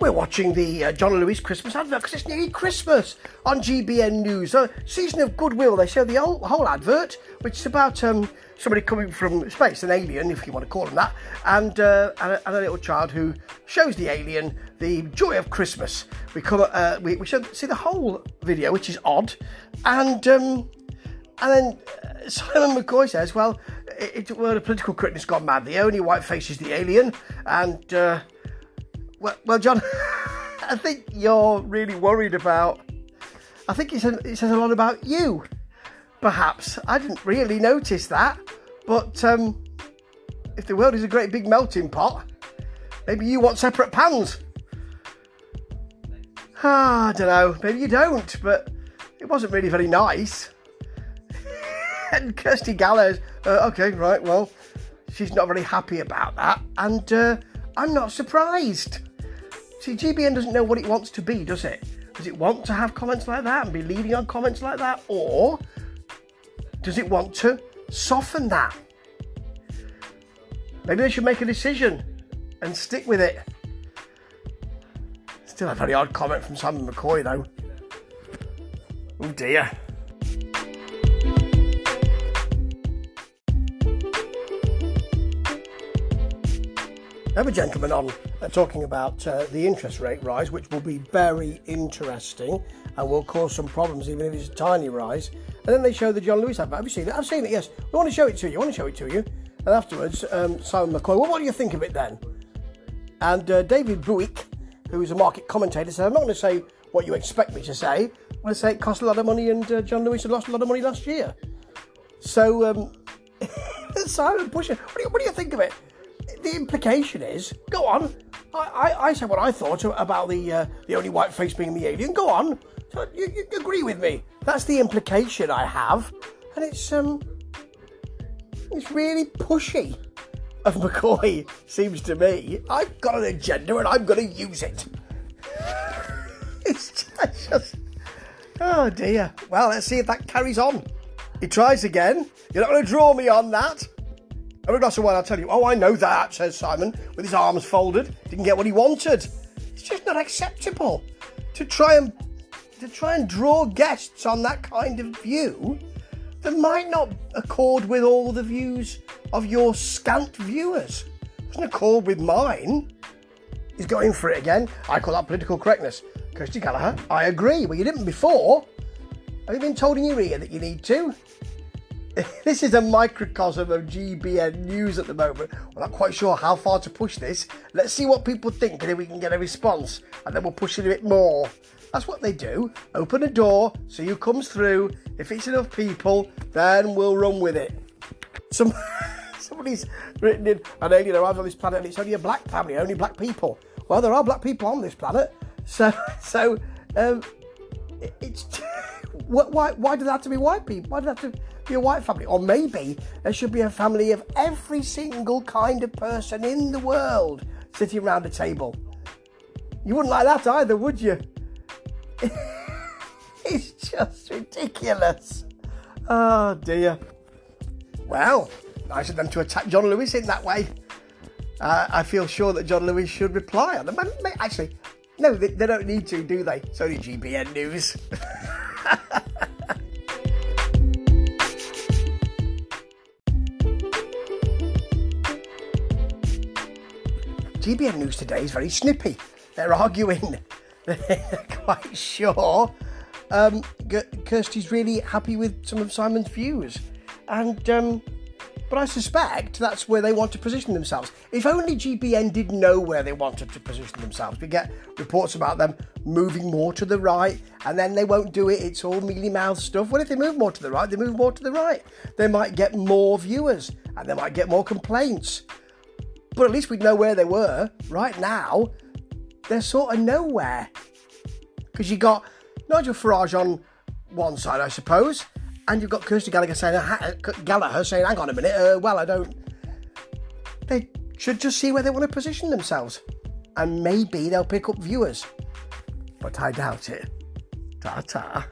We're watching the uh, John Lewis Christmas advert because it's nearly Christmas on GBN News. A season of goodwill. They show the whole, whole advert, which is about um, somebody coming from space, an alien, if you want to call him that, and, uh, and, a, and, a, little child who shows the alien the joy of Christmas. We come, uh, we, we see the whole video, which is odd, and um, and then uh, Simon McCoy says, "Well, it, it, well, the political correctness gone mad. The only white face is the alien, and." Well, well, John, I think you're really worried about. I think it says, it says a lot about you. Perhaps I didn't really notice that, but um, if the world is a great big melting pot, maybe you want separate pans. Ah, I don't know. Maybe you don't, but it wasn't really very nice. and Kirsty Gallows, uh, okay, right, well, she's not very happy about that, and uh, I'm not surprised. See, GBN doesn't know what it wants to be, does it? Does it want to have comments like that and be leading on comments like that? Or does it want to soften that? Maybe they should make a decision and stick with it. Still a very odd comment from Simon McCoy, though. Oh dear. Have a gentleman on uh, talking about uh, the interest rate rise, which will be very interesting and will cause some problems, even if it's a tiny rise. And then they show the John Lewis advert. Have you seen it? I've seen it, yes. We want to show it to you. I want to show it to you. And afterwards, um, Simon McCoy, well, what do you think of it then? And uh, David Buik, who is a market commentator, said, I'm not going to say what you expect me to say. I'm going to say it cost a lot of money and uh, John Lewis had lost a lot of money last year. So, um, Simon Pusher, what do, you, what do you think of it? The implication is, go on. I, I, I said what I thought about the uh, the only white face being the alien. Go on. So you, you agree with me? That's the implication I have, and it's um, it's really pushy of McCoy. Seems to me. I've got an agenda and I'm going to use it. it's just, oh dear. Well, let's see if that carries on. He tries again. You're not going to draw me on that. Every glass of wine, I'll tell you, oh, I know that, says Simon, with his arms folded. Didn't get what he wanted. It's just not acceptable to try and to try and draw guests on that kind of view that might not accord with all the views of your scant viewers. It Doesn't accord with mine. He's going for it again. I call that political correctness. Kirsty Gallacher, I agree. Well, you didn't before. Have you been told in your ear that you need to? This is a microcosm of GBN news at the moment. We're not quite sure how far to push this. Let's see what people think and if we can get a response, and then we'll push it a bit more. That's what they do. Open a door, see who comes through. If it's enough people, then we'll run with it. Some somebody's written in an alien arrives on this planet and it's only a black family, only black people. Well, there are black people on this planet, so so um, it's why why does that have to be white people? Why does that have to be a white family? Or maybe there should be a family of every single kind of person in the world sitting around a table. You wouldn't like that either, would you? it's just ridiculous. Oh dear. Well, nice of them to attack John Lewis in that way. Uh, I feel sure that John Lewis should reply on them. Actually, no, they, they don't need to, do they? It's only GBN News. GBN News today is very snippy. They're arguing. They're quite sure um, Kirsty's really happy with some of Simon's views. And um, but I suspect that's where they want to position themselves. If only GBN did know where they wanted to position themselves. We get reports about them moving more to the right, and then they won't do it. It's all mealy mouth stuff. What if they move more to the right? They move more to the right. They might get more viewers, and they might get more complaints. But at least we'd know where they were. Right now, they're sort of nowhere. Because you've got Nigel Farage on one side, I suppose, and you've got Kirsty Gallacher saying, Gallacher saying, hang on a minute, uh, well, I don't. They should just see where they want to position themselves. And maybe they'll pick up viewers. But I doubt it. Ta ta.